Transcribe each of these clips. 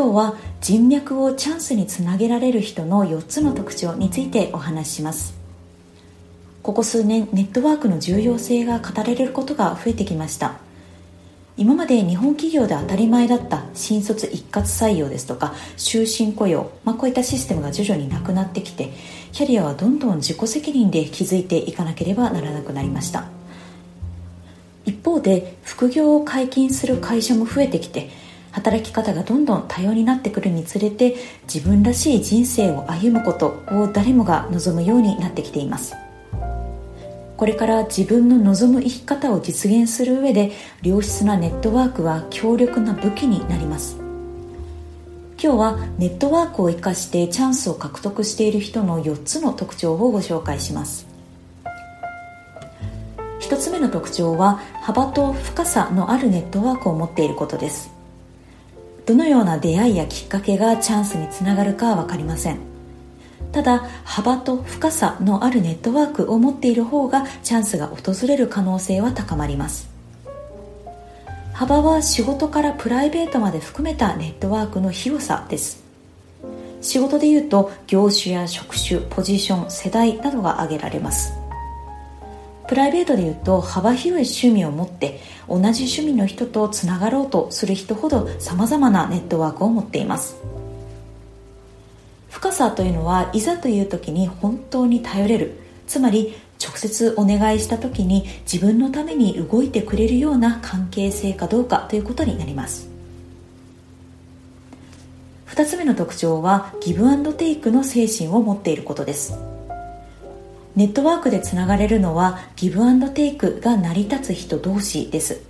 今日は人脈をチャンスにつなげられる人の4つの特徴についてお話しします。ここ数年ネットワークの重要性が語られることが増えてきました。今まで日本企業で当たり前だった新卒一括採用ですとか終身雇用、まあ、こういったシステムが徐々になくなってきてキャリアはどんどん自己責任で築いていかなければならなくなりました。一方で副業を解禁する会社も増えてきて働き方がどんどん多様になってくるにつれて自分らしい人生を歩むことを誰もが望むようになってきています。これから自分の望む生き方を実現する上で良質なネットワークは強力な武器になります。今日はネットワークを生かしてチャンスを獲得している人の4つの特徴をご紹介します。1つ目の特徴は幅と深さのあるネットワークを持っていることです。どのような出会いやきっかけがチャンスにつながるかは分かりません。ただ幅と深さのあるネットワークを持っている方がチャンスが訪れる可能性は高まります。幅は仕事からプライベートまで含めたネットワークの広さです。仕事でいうと業種や職種ポジション世代などが挙げられます。プライベートでいうと幅広い趣味を持って同じ趣味の人とつながろうとする人ほどさまざまなネットワークを持っています。深さというのはいざという時に本当に頼れる。つまり直接お願いした時に自分のために動いてくれるような関係性かどうかということになります。2つ目の特徴はギブアンドテイクの精神を持っていることです。ネットワークでつながれるのはギブアンドテイクが成り立つ人同士です。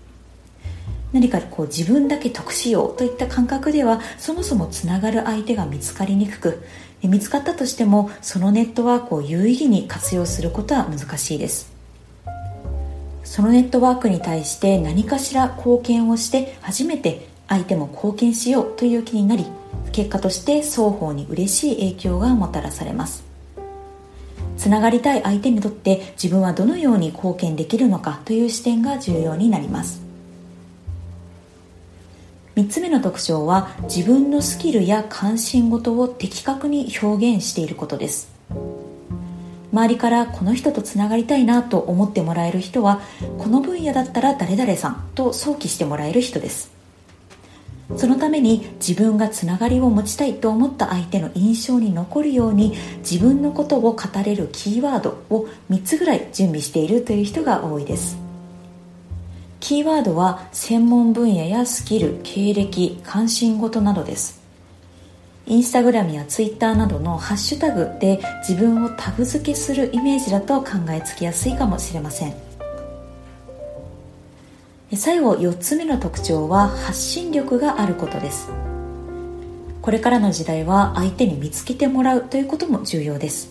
何かこう自分だけ得しようといった感覚ではそもそもつながる相手が見つかりにくく見つかったとしてもそのネットワークを有意義に活用することは難しいです。そのネットワークに対して何かしら貢献をして初めて相手も貢献しようという気になり結果として双方に嬉しい影響がもたらされます。つながりたい相手にとって自分はどのように貢献できるのかという視点が重要になります。3つ目の特徴は自分のスキルや関心事を的確に表現していることです。周りからこの人とつながりたいなと思ってもらえる人はこの分野だったら誰々さんと想起してもらえる人です。そのために自分がつながりを持ちたいと思った相手の印象に残るように自分のことを語れるキーワードを3つぐらい準備しているという人が多いです。キーワードは専門分野やスキル経歴関心事などです。インスタグラムやツイッターなどのハッシュタグで自分をタグ付けするイメージだと考えつきやすいかもしれません。最後4つ目の特徴は発信力があることです。これからの時代は相手に見つけてもらうということも重要です。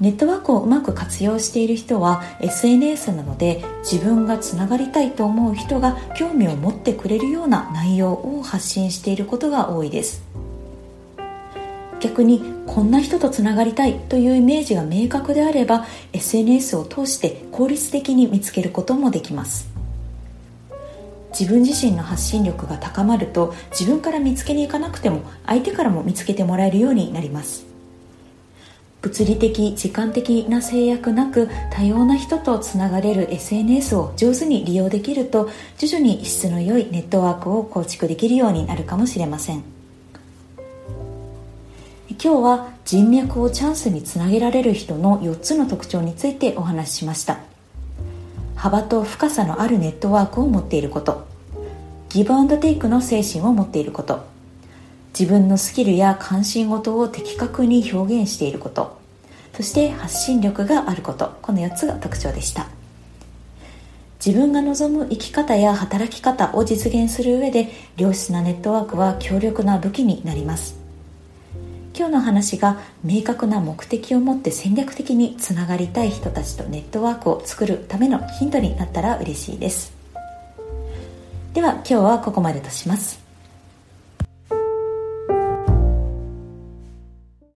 ネットワークをうまく活用している人は SNS なので自分がつながりたいと思う人が興味を持ってくれるような内容を発信していることが多いです。逆にこんな人とつながりたいというイメージが明確であれば SNS を通して効率的に見つけることもできます。自分自身の発信力が高まると自分から見つけに行かなくても相手からも見つけてもらえるようになります。物理的時間的な制約なく多様な人とつながれる SNS を上手に利用できると徐々に質の良いネットワークを構築できるようになるかもしれません。今日は人脈をチャンスにつなげられる人の4つの特徴についてお話ししました。幅と深さのあるネットワークを持っていること。ギブアンドテイクの精神を持っていること。自分のスキルや関心事を的確に表現していること。そして発信力があること。この4つが特徴でした。自分が望む生き方や働き方を実現する上で良質なネットワークは強力な武器になります。今日の話が明確な目的を持って戦略的につながりたい人たちとネットワークを作るためのヒントになったら嬉しいです。では今日はここまでとします。